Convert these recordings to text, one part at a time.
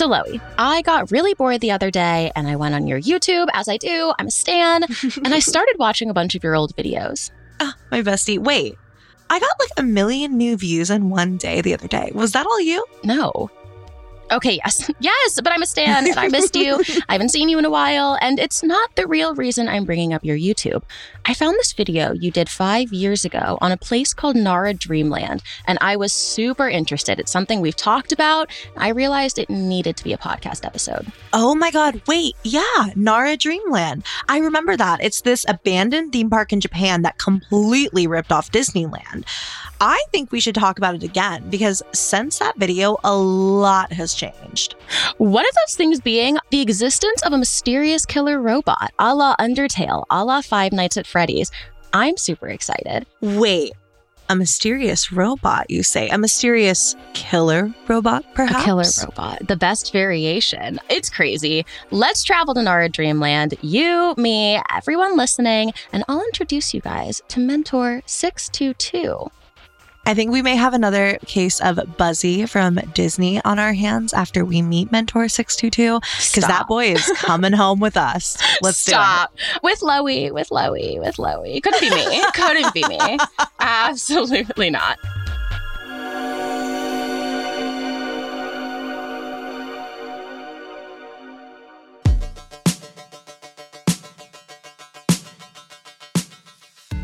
So, Loey, I got really bored the other day and I went on your YouTube, as I do. I'm a stan. and I started watching a bunch of your old videos. Oh, my bestie. Wait, I got like a million new views in one day the other day. Was that all you? No. Okay, yes. Yes, but I'm a stan and I missed you. I haven't seen you in a while, and it's not the real reason I'm bringing up your YouTube. I found this video you did five years ago on a place called Nara Dreamland, and I was super interested. It's something we've talked about. I realized it needed to be a podcast episode. Oh my God. Wait. Yeah. Nara Dreamland. I remember that. It's this abandoned theme park in Japan that completely ripped off Disneyland. I think we should talk about it again because since that video, a lot has changed. One of those things being the existence of a mysterious killer robot, a la Undertale, a la Five Nights at Freddy's. I'm super excited. Wait, a mysterious robot, you say? A mysterious killer robot, perhaps? A killer robot, the best variation. It's crazy. Let's travel to Nara Dreamland, you, me, everyone listening, and I'll introduce you guys to Mentor 622. I think we may have another case of Buzzy from Disney on our hands after we meet Mentor 622 because that boy is coming home with us. Let's Stop. With Loey, with Loey, with Loey. Couldn't be me. Couldn't be me. Absolutely not.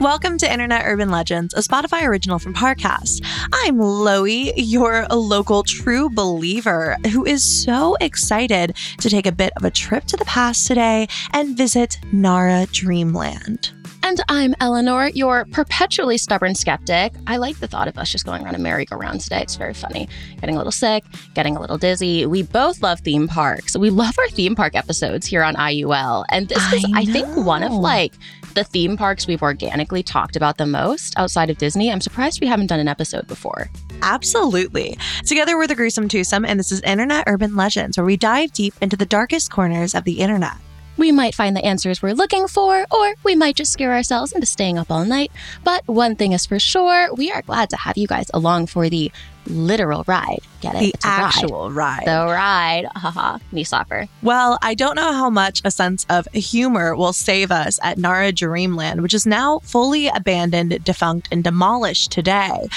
Welcome to Internet Urban Legends, a Spotify original from Parcast. I'm Loey, your local true believer who is so excited to take a bit of a trip to the past today and visit Nara Dreamland. And I'm Eleanor, your perpetually stubborn skeptic. I like the thought of us just going around a merry-go-round today. It's very funny. Getting a little sick, getting a little dizzy. We both love theme parks. We love our theme park episodes here on IUL. And this is, I, I think, one of like the theme parks we've organically talked about the most outside of Disney. I'm surprised we haven't done an episode before. Absolutely. Together we're the Gruesome Twosome, and this is Internet Urban Legends, where we dive deep into the darkest corners of the internet. We might find the answers we're looking for, or we might just scare ourselves into staying up all night. But one thing is for sure, we are glad to have you guys along for the literal ride. Get it? The It's actual ride. ride. The ride. Haha. Knee slapper. Well, I don't know how much a sense of humor will save us at Nara Dreamland, which is now fully abandoned, defunct, and demolished today.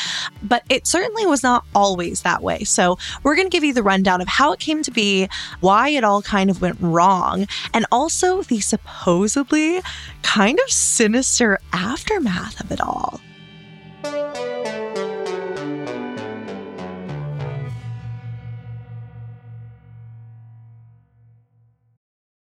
But it certainly was not always that way. So we're going to give you the rundown of how it came to be, why it all kind of went wrong, and also the supposedly kind of sinister aftermath of it all.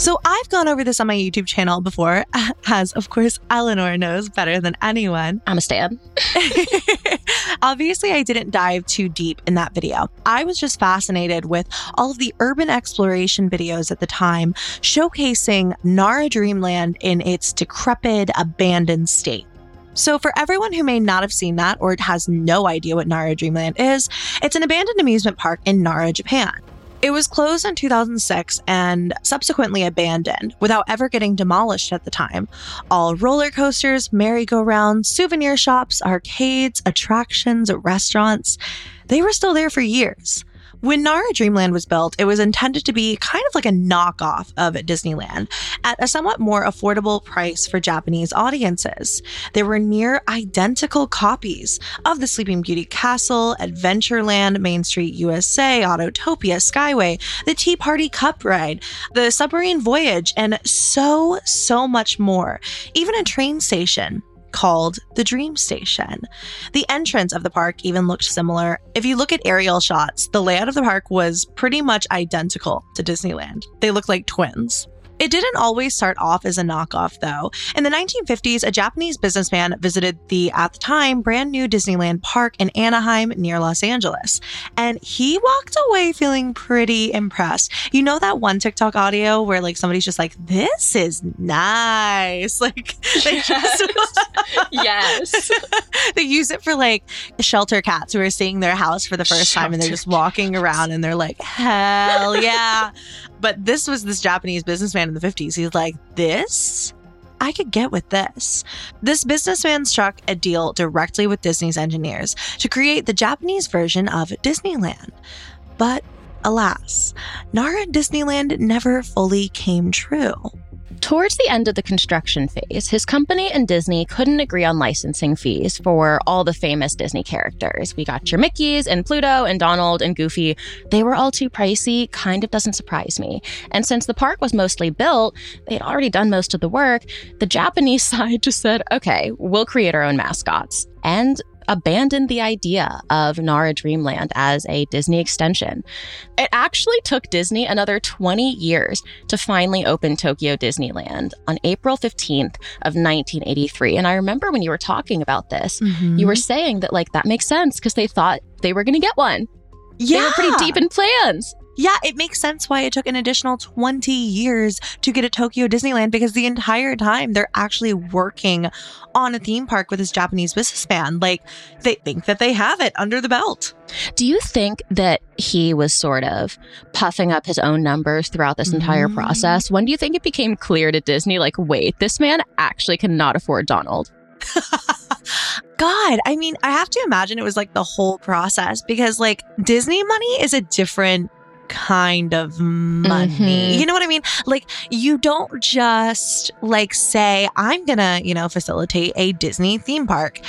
So I've gone over this on my YouTube channel before, as of course Eleanor knows better than anyone. I'm a stan. Obviously, I didn't dive too deep in that video. I was just fascinated with all of the urban exploration videos at the time showcasing Nara Dreamland in its decrepit, abandoned state. So, for everyone who may not have seen that or has no idea what Nara Dreamland is, it's an abandoned amusement park in Nara, Japan. It was closed in 2006 and subsequently abandoned without ever getting demolished at the time. All roller coasters, merry-go-rounds, souvenir shops, arcades, attractions, restaurants, they were still there for years. When Nara Dreamland was built, it was intended to be kind of like a knockoff of Disneyland at a somewhat more affordable price for Japanese audiences. They were near identical copies of the Sleeping Beauty Castle, Adventureland, Main Street USA, Autotopia, Skyway, the Tea Party Cup Ride, the Submarine Voyage, and so, so much more. Even a train station called the Dream Station. The entrance of the park even looked similar. If you look at aerial shots, the layout of the park was pretty much identical to Disneyland. They look like twins. It didn't always start off as a knockoff, though. In the 1950s, a Japanese businessman visited the, at the time, brand new Disneyland park in Anaheim near Los Angeles. And he walked away feeling pretty impressed. You know that one TikTok audio where, like, somebody's just like, this is nice. Like, they just. yes. they use it for, like, shelter cats who are seeing their house for the first time and they're just walking around and they're like, hell yeah. But this was this Japanese businessman in the 50s. He's like, this? I could get with this. This businessman struck a deal directly with Disney's engineers to create the Japanese version of Disneyland. But alas, Nara Disneyland never fully came true. Towards the end of the construction phase, his company and Disney couldn't agree on licensing fees for all the famous Disney characters. We got your Mickeys and Pluto and Donald and Goofy. They were all too pricey, kind of doesn't surprise me. And since the park was mostly built, they'd already done most of the work, the Japanese side just said, okay, we'll create our own mascots. And abandoned the idea of Nara Dreamland as a Disney extension. It actually took Disney another 20 years to finally open Tokyo Disneyland on April 15th of 1983. And I remember when you were talking about this, mm-hmm. you were saying that like that makes sense because they thought they were going to get one. Yeah. They were pretty deep in plans. Yeah, it makes sense why it took an additional 20 years to get a Tokyo Disneyland because the entire time they're actually working on a theme park with this Japanese businessman. Like they think that they have it under the belt. Do you think that he was sort of puffing up his own numbers throughout this entire mm-hmm. process? When do you think it became clear to Disney, like, wait, this man actually cannot afford Donald? God, I mean, I have to imagine it was like the whole process because like Disney money is a different kind of money. Mm-hmm. You know what I mean? Like you don't just like say I'm going to, you know, facilitate a Disney theme park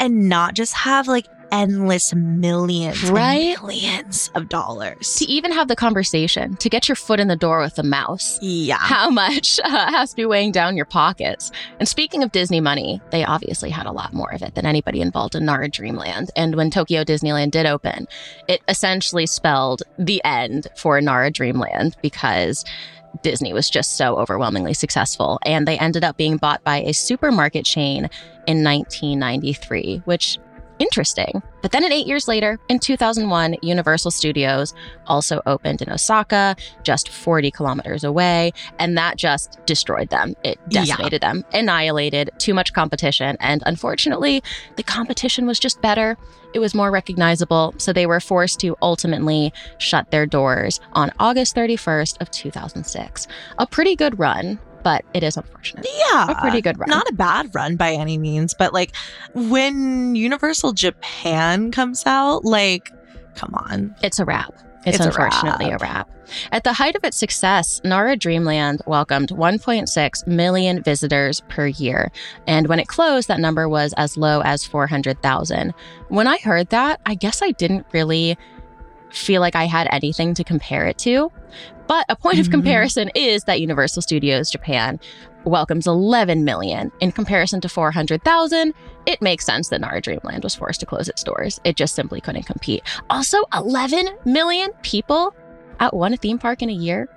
and not just have like endless millions, right? Millions of dollars. To even have the conversation, to get your foot in the door with the mouse. Yeah. How much uh, has to be weighing down your pockets? And speaking of Disney money, they obviously had a lot more of it than anybody involved in Nara Dreamland. And when Tokyo Disneyland did open, it essentially spelled the end for Nara Dreamland because Disney was just so overwhelmingly successful. And they ended up being bought by a supermarket chain in 1993, which interesting. But then, eight years later, in 2001, Universal Studios also opened in Osaka, just 40 kilometers away, and that just destroyed them. It decimated yeah. them, annihilated, too much competition. And unfortunately, the competition was just better. It was more recognizable, so they were forced to ultimately shut their doors on August 31st of 2006. A pretty good run, but it is unfortunate. Yeah. A pretty good run. Not a bad run by any means, but like when Universal Japan comes out, like, come on. It's a wrap. It's, it's unfortunately a wrap. a wrap. At the height of its success, Nara Dreamland welcomed 1.6 million visitors per year. And when it closed, that number was as low as 400,000. When I heard that, I guess I didn't really feel like I had anything to compare it to. But a point mm-hmm. of comparison is that Universal Studios Japan welcomes 11 million. In comparison to 400,000, it makes sense that Nara Dreamland was forced to close its doors. It just simply couldn't compete. Also, 11 million people at one theme park in a year?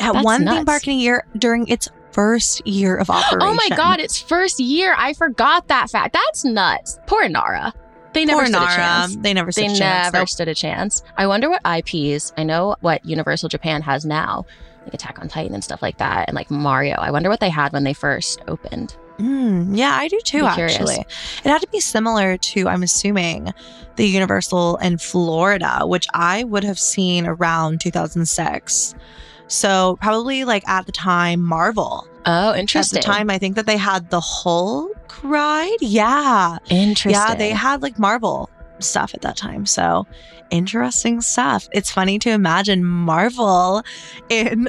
At That's one nuts. theme park in a year during its first year of operation. Oh my God, its first year. I forgot that fact. That's nuts. Poor Nara. They never Poor stood Nara. a chance. They never stood they a chance. never nope. stood a chance. I wonder what IPs. I know what Universal Japan has now, like Attack on Titan and stuff like that, and like Mario. I wonder what they had when they first opened. Mm, yeah, I do too. Actually, it had to be similar to, I'm assuming, the Universal in Florida, which I would have seen around 2006. So probably like at the time, Marvel. Oh, interesting. At the time, I think that they had the Hulk ride. Yeah. Interesting. Yeah, they had like Marvel stuff at that time. So interesting stuff. It's funny to imagine Marvel in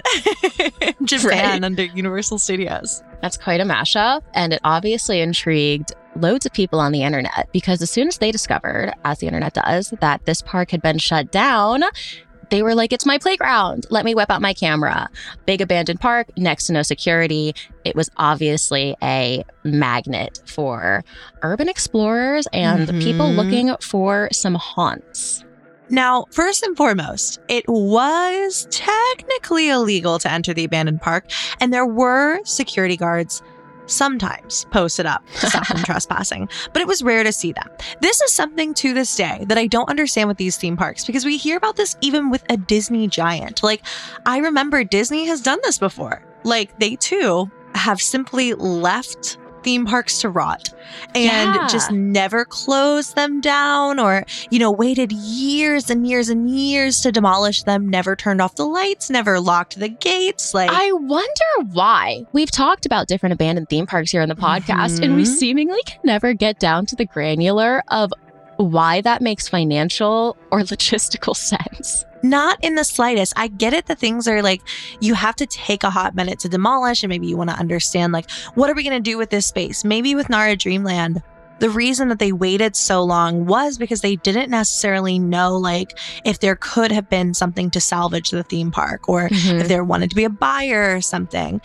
Japan Right. under Universal Studios. That's quite a mashup. And it obviously intrigued loads of people on the internet because as soon as they discovered, as the internet does, that this park had been shut down, they were like, it's my playground. Let me whip out my camera. Big abandoned park, next to no security. It was obviously a magnet for urban explorers and people Mhm. looking for some haunts. Now, first and foremost, it was technically illegal to enter the abandoned park, and there were security guards sometimes posted up to stop them trespassing, but it was rare to see them. This is something to this day that I don't understand with these theme parks because we hear about this even with a Disney giant. Like, I remember Disney has done this before. Like, they too have simply left theme parks to rot and Yeah. just never closed them down or you know, waited years and years and years to demolish them, never turned off the lights, never locked the gates. Like, I wonder why. We've talked about different abandoned theme parks here on the podcast, and we Mhm. seemingly can never get down to the granular of why that makes financial or logistical sense. Not in the slightest. I get it The things are like, you have to take a hot minute to demolish, and maybe you want to understand, like, what are we going to do with this space? Maybe with Nara Dreamland. The reason that they waited so long was because they didn't necessarily know, like, if there could have been something to salvage the theme park or if mm-hmm. there wanted to be a buyer or something.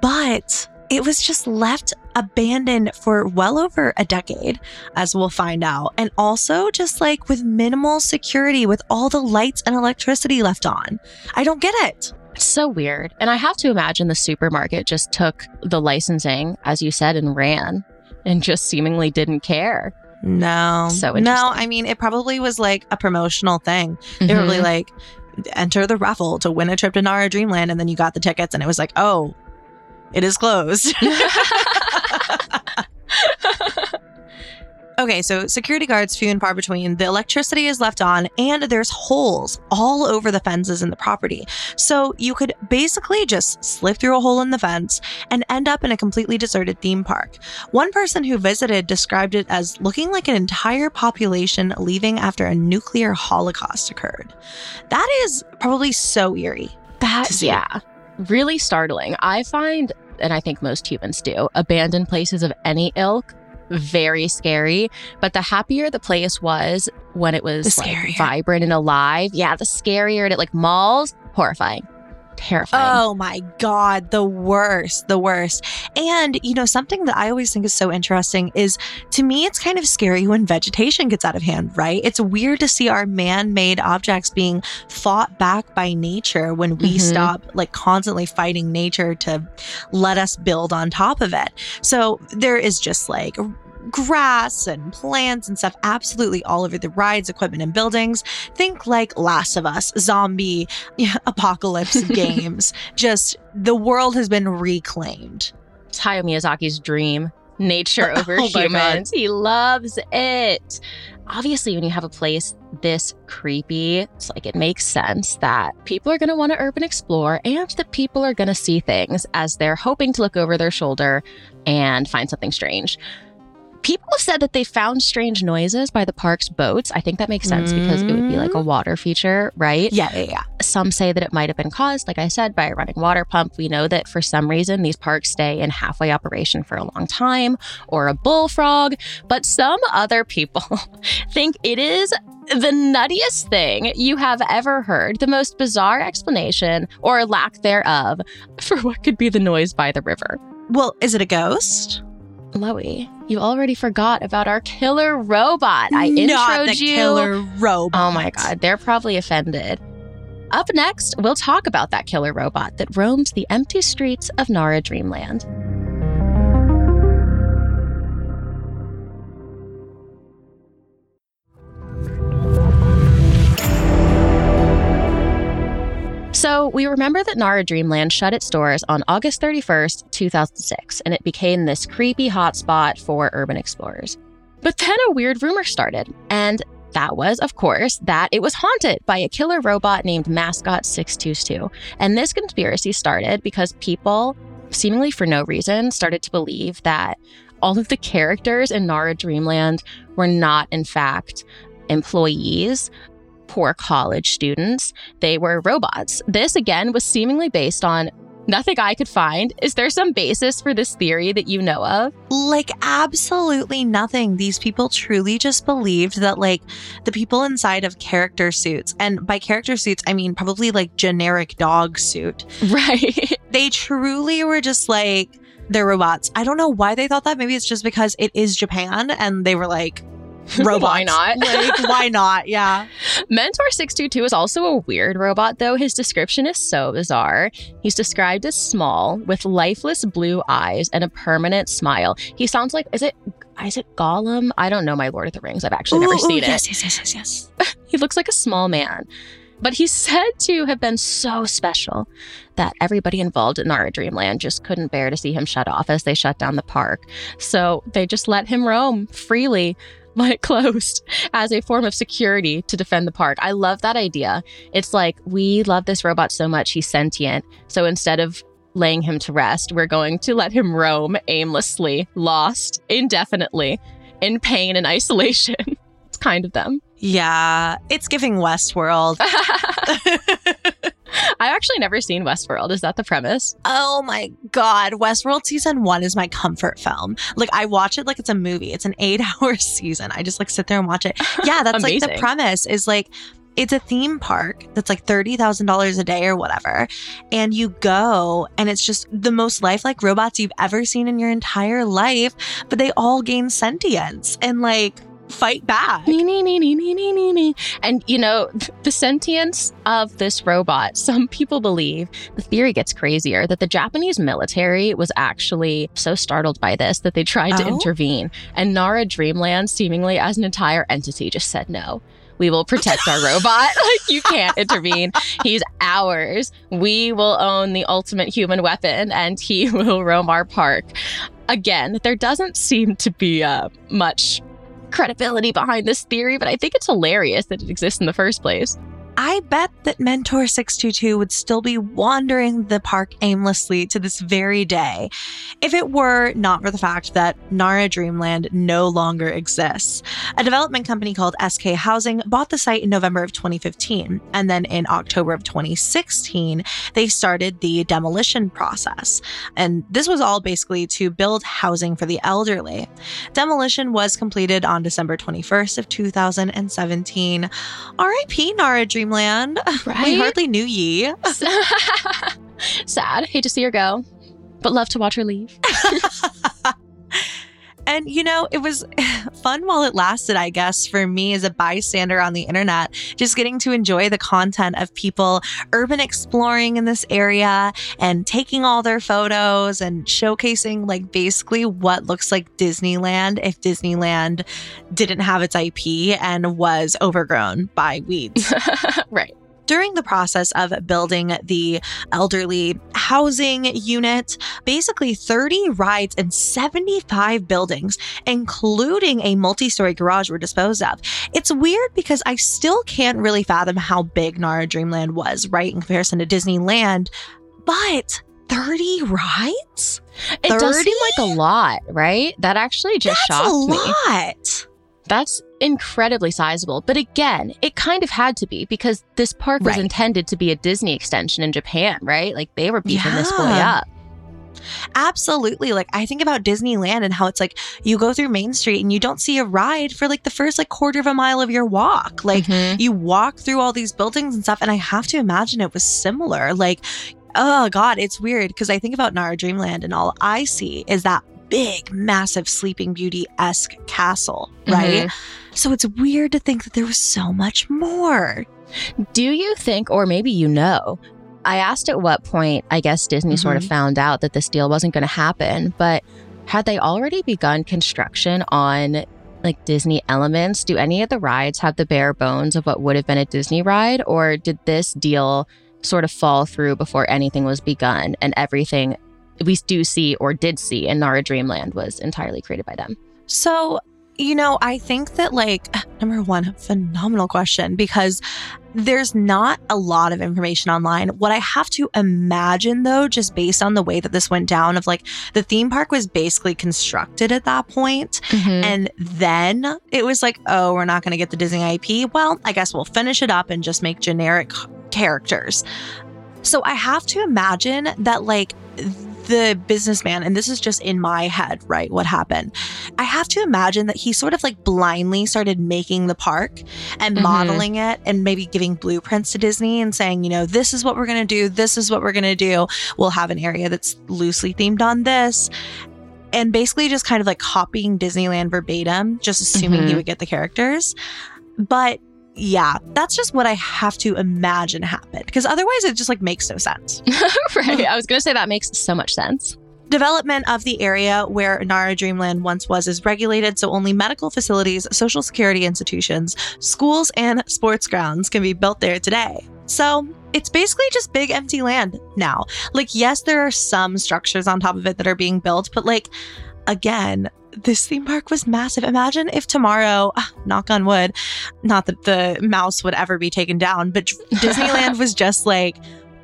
But it was just left abandoned for well over a decade, as we'll find out. And also just like with minimal security, with all the lights and electricity left on. I don't get it. It's so weird. And I have to imagine the supermarket just took the licensing, as you said, and ran and just seemingly didn't care. No. So No. I mean, it probably was like a promotional thing. They were really Mhm. like, enter the raffle to win a trip to Nara Dreamland. And then you got the tickets, and it was like, oh, it is closed. Okay, so security guards few and far between. The electricity is left on, and there's holes all over the fences in the property. So you could basically just slip through a hole in the fence and end up in a completely deserted theme park. One person who visited described it as looking like an entire population leaving after a nuclear holocaust occurred. That is probably so eerie. That, yeah, really startling. I find, and I think most humans do, abandoned places of any ilk very scary. But the happier the place was when it was like, vibrant and alive, yeah, the scarier it like malls, horrifying, terrifying. Oh my God, the worst, the worst. And, you know, something that I always think is so interesting is to me, it's kind of scary when vegetation gets out of hand, right? It's weird to see our man made objects being fought back by nature when we Mhm. stop like constantly fighting nature to let us build on top of it. So there is just like, Grass and plants and stuff absolutely all over the rides, equipment, and buildings. Think like Last of Us, zombie apocalypse games. Just the world has been reclaimed. It's Hayao Miyazaki's dream. Nature oh over Oh humans. He loves it. Obviously, when you have a place this creepy, it's like it makes sense that people are going to want to urban explore and that people are going to see things as they're hoping to look over their shoulder and find something strange. People have said that they found strange noises by the park's boats. I think that makes sense because it would be like a mm. water feature, right? Yeah, yeah, yeah. Some say that it might have been caused, like I said, by a running water pump. We know that for some reason these parks stay in halfway operation for a long time, or a bullfrog. But some other people think it is the nuttiest thing you have ever heard, the most bizarre explanation or lack thereof for what could be the noise by the river. Well, is it a ghost? Loey, you already forgot about our killer robot. I Not introed the you. killer robot. Oh my God, they're probably offended. Up next, we'll talk about that killer robot that roamed the empty streets of Nara Dreamland. So, we remember that Nara Dreamland shut its doors on August 31st, 2006, and it became this creepy hotspot for urban explorers. But then a weird rumor started, and that was, of course, that it was haunted by a killer robot named Mascot 622. And this conspiracy started because people, seemingly for no reason, started to believe that all of the characters in Nara Dreamland were not, in fact, employees, poor college students. They were robots. This, again, was seemingly based on nothing I could find. Is there some basis for this theory that you know of? Like, absolutely nothing. These people truly just believed that, like, the people inside of character suits, and by character suits, I mean probably like generic dog suit, Right. they truly were just like, they're robots. I don't know why they thought that. Maybe it's just because it is Japan and they were like, robots. Why not? like, why not? Yeah. Mentor 622 is also a weird robot, though. His description is so bizarre. He's described as small, with lifeless blue eyes and a permanent smile. He sounds like, is it, is it Gollum? I don't know my Lord of the Rings. I've actually never seen ooh, it. Yes, yes, yes, yes, yes. He looks like a small man. But he's said to have been so special that everybody involved in Nara Dreamland just couldn't bear to see him shut off as they shut down the park. So they just let him roam freely when it closed as a form of security to defend the park. I love that idea. It's like, we love this robot so much, he's sentient. So instead of laying him to rest, we're going to let him roam aimlessly, lost, indefinitely, in pain and isolation. it's kind of them. Yeah, it's giving Westworld. I actually never seen Westworld. Is that the premise? Oh my God. Westworld season one is my comfort film. Like, I watch it like it's a movie. It's an eight hour season. I just like sit there and watch it. Yeah, that's like the premise is like, it's a theme park that's like $30,000 a day or whatever. And you go, and it's just the most lifelike robots you've ever seen in your entire life, but they all gain sentience and like fight back. Nee, nee, nee, nee, nee, nee, nee. And you know, the sentience of this robot, some people believe the theory gets crazier that the Japanese military was actually so startled by this that they tried to Oh? intervene. And Nara Dreamland, seemingly as an entire entity, just said no. We will protect our robot. Like, you can't intervene. He's ours. We will own the ultimate human weapon and he will roam our park. Again, there doesn't seem to be uh, much credibility behind this theory, but I think it's hilarious that it exists in the first place. I bet that Mentor 622 would still be wandering the park aimlessly to this very day if it were not for the fact that Nara Dreamland no longer exists. A development company called SK Housing bought the site in November of 2015, and then in October of 2016, they started the demolition process. And this was all basically to build housing for the elderly. Demolition was completed on December 21st of 2017. R.I.P. Nara Dreamland. We Right? hardly knew ye. Sad. Hate to see her go, but love to watch her leave. And, you know, it was fun while it lasted, I guess, for me as a bystander on the internet, just getting to enjoy the content of people urban exploring in this area and taking all their photos and showcasing, like, basically what looks like Disneyland if Disneyland didn't have its IP and was overgrown by weeds. right. During the process of building the elderly housing unit, basically 30 rides and 75 buildings, including a multi story garage, were disposed of. It's weird because I still can't really fathom how big Nara Dreamland was, right, in comparison to Disneyland, but 30 rides? It does 30? seem like a lot, right? That actually just That's shocked me. a lot. That's incredibly sizable. But again, it kind of had to be because this park was intended to be a Disney extension in Japan, right? Like they were beefing this boy Yeah. up. Absolutely. Like I think about Disneyland and how it's like you go through Main Street and you don't see a ride for like the first like quarter of a mile of your walk. Like Mhm. you walk through all these buildings and stuff and I have to imagine it was similar. Like oh god, it's weird because I think about Nara Dreamland and all I see is that big massive sleeping beauty-esque castle, mm-hmm. right? So it's weird to think that there was so much more. Do you think, or maybe you know, I asked at what point, I guess Disney sort of mm-hmm. found out that this deal wasn't going to happen, but had they already begun construction on like Disney elements? Do any of the rides have the bare bones of what would have been a Disney ride, or did this deal sort of fall through before anything was begun and everything we do see or did see in Nara Dreamland was entirely created by them? So, you know, I think that, like, number one, phenomenal question because There's not a lot of information online. What I have to imagine, though, just based on the way that this went down, of like the theme park was basically constructed at that point, Mhm. and then it was like, oh, we're not going to get the Disney IP. Well, I guess we'll finish it up and just make generic characters. So I have to imagine that, like, the businessman, and this is just in my head, right? What happened? I have to imagine that he sort of like blindly started making the park and Mhm. modeling it and maybe giving blueprints to Disney and saying, you know, this is what we're going to do. This is what we're going to do. We'll have an area that's loosely themed on this. And basically just kind of like copying Disneyland verbatim, just assuming he Mhm. would get the characters. But yeah, that's just what I have to imagine happened because otherwise it just like makes no sense. right. I was going to say that makes so much sense. Development of the area where Nara Dreamland once was is regulated, so only medical facilities, social security institutions, schools, and sports grounds can be built there today. So it's basically just big empty land now. Like, yes, there are some structures on top of it that are being built, but like, again, this theme park was massive. Imagine if tomorrow, ah, knock on wood, not that the mouse would ever be taken down, but Disneyland was just like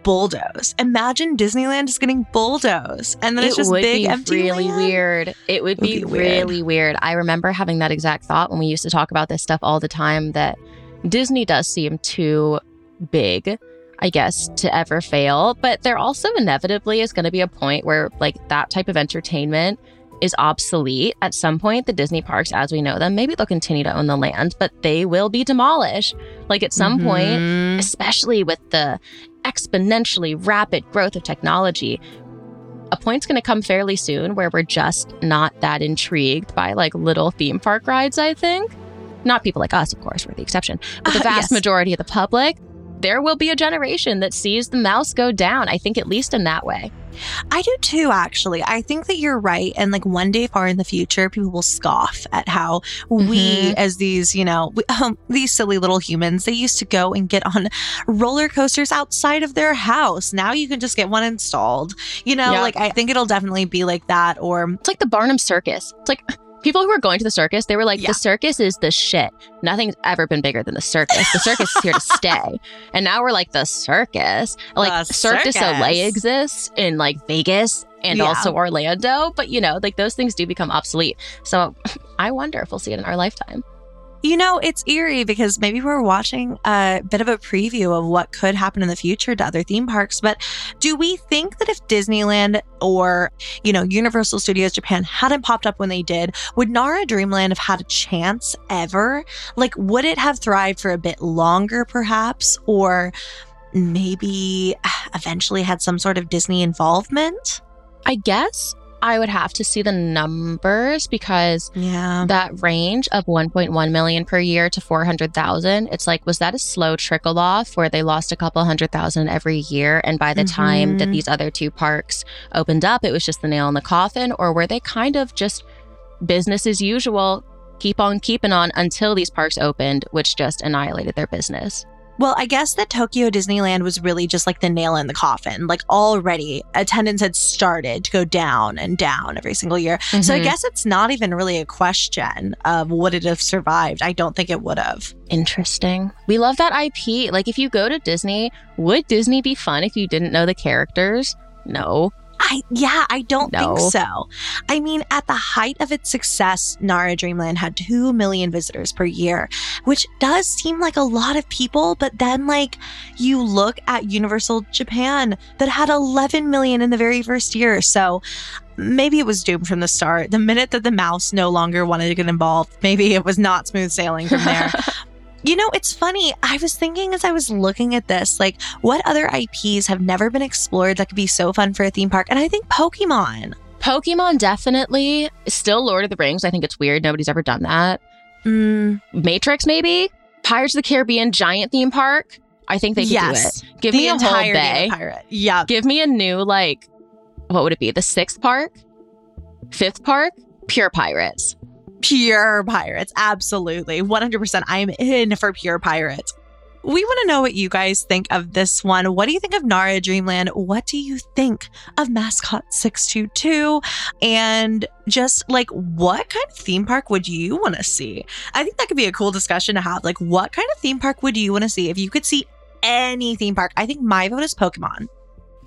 bulldoze. Imagine Disneyland is getting bulldozed, and then it's just would big be empty really land. weird. It would, Would be, be weird. really weird. I remember having that exact thought when we used to talk about this stuff all the time that Disney does seem too big, I guess, to ever fail. But there also inevitably is going to be a point where like that type of entertainment is obsolete at some point the disney parks as we know them maybe they'll continue to own the land but they will be demolished like at some point Mhm. especially with the exponentially rapid growth of technology, a point's going to come fairly soon where we're just not that intrigued by like little theme park rides, I think. Not people like us, of course, we're the exception, but the Uh, vast yes. majority of the public. There will be a generation that sees the mouse go down. I think at least in that way. I do too, actually. I think that you're right. And like one day far in the future, people will scoff at how we, Mhm. as these, you know, we, um, these silly little humans, they used to go and get on roller coasters outside of their house. Now you can just get one installed. You know, like I think it'll definitely be like that. Or It's like the Barnum Circus. It's like people who were going to the circus, they were like, Yeah. the circus is the shit. Nothing's ever been bigger than the circus. The circus is here to stay. And now we're like, the circus. Like, The Cirque du Soleil exists in like Vegas and Yeah. also Orlando. But, you know, like those things do become obsolete. So I wonder if we'll see it in our lifetime. You know, it's eerie because maybe we're watching a bit of a preview of what could happen in the future to other theme parks. But do we think that if Disneyland or, you know, Universal Studios Japan hadn't popped up when they did, would Nara Dreamland have had a chance ever? Like, would it have thrived for a bit longer, perhaps? Or maybe eventually had some sort of Disney involvement? I guess I would have to see the numbers because Yeah. that range of 1.1 million per year to 400,000 it's like was that a slow trickle off where they lost a couple hundred thousand every year and by the time that Mhm. these other two parks opened up it was just the nail in the coffin or were they kind of just business as usual keep on keeping on until these parks opened which just annihilated their business Well, I guess that Tokyo Disneyland was really just like the nail in the coffin. Like already attendance had started to go down and down every single year. So I Mhm. guess it's not even really a question of would it have survived. I don't think it would have. interesting we love that ip like if you go to disney would disney be fun if you didn't know the characters no I yeah, I don't No. think so. I mean, at the height of its success, Nara Dreamland had 2 million visitors per year, which does seem like a lot of people, but then like you look at Universal Japan that had 11 million in the very first year. So maybe it was doomed from the start. The minute that the mouse no longer wanted to get involved, maybe it was not smooth sailing from there. You know, it's funny. I was thinking as I was looking at this, like, what other IPs have never been explored that could be so fun for a theme park? And I think Pokemon. Pokemon definitely. Still Lord of the Rings. I think it's weird. Nobody's ever done that. Mm, Matrix, maybe. Pirates of the Caribbean giant theme park. I think they could yes. do it. Give the me a whole entire bay. pirate. Yeah. Give me a new like, what would it be? The sixth park, fifth park, pure pirates. Pure pirates. Absolutely. 100%. I'm in for pure pirates. We want to know what you guys think of this one. What do you think of Nara Dreamland? What do you think of Mascot 622? And just like, what kind of theme park would you want to see? I think that could be a cool discussion to have. Like, what kind of theme park would you want to see if you could see any theme park? I think my vote is Pokemon.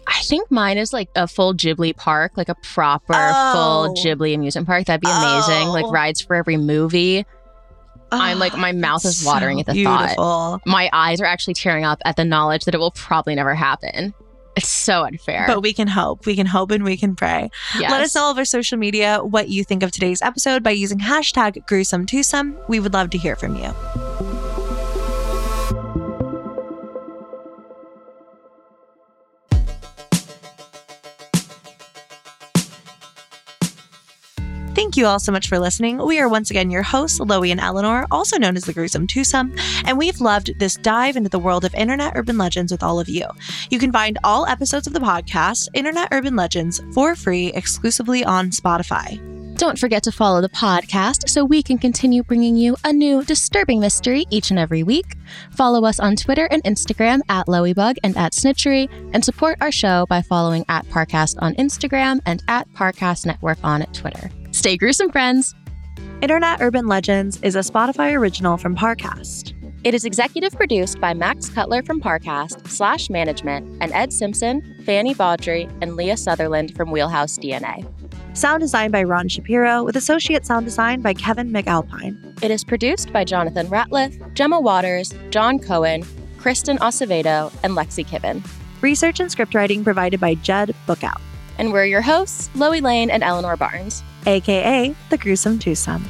I think mine is like a full Ghibli park, like a proper Oh. full Ghibli amusement park. That'd be amazing. Oh. Like rides for every movie. I'm like, my ah, mouth is watering at the thought. My eyes are actually tearing up at the knowledge that it will probably never happen. It's so unfair. But we can hope. We can hope and we can pray. yes. Let us know over social media what you think of today's episode by using hashtag gruesome twosome. We would love to hear from you. Thank you all so much for listening. We are once again your hosts, Loey and Eleanor, also known as the Gruesome Twosome, and we've loved this dive into the world of internet urban legends with all of you. You can find all episodes of the podcast, Internet Urban Legends, for free exclusively on Spotify. Don't forget to follow the podcast so we can continue bringing you a new disturbing mystery each and every week. Follow us on Twitter and Instagram at Loeybug and at Snitchery, and support our show by following at Parcast on Instagram and at Parcast Network on Twitter. Stay gruesome, friends. Internet Urban Legends is a Spotify original from Parcast. It is executive produced by Max Cutler from Parcast, Slash Management, and Ed Simpson, Fanny Baudry, and Leah Sutherland from Wheelhouse DNA. Sound design by Ron Shapiro, with associate sound design by Kevin McAlpine. It is produced by Jonathan Ratliff, Gemma Waters, John Cohen, Kristen Acevedo, and Lexi Kibben. Research and scriptwriting provided by Jed Bookout, And we're your hosts, Loey Lane and Eleanor Barnes. Aka the Gruesome Twosome.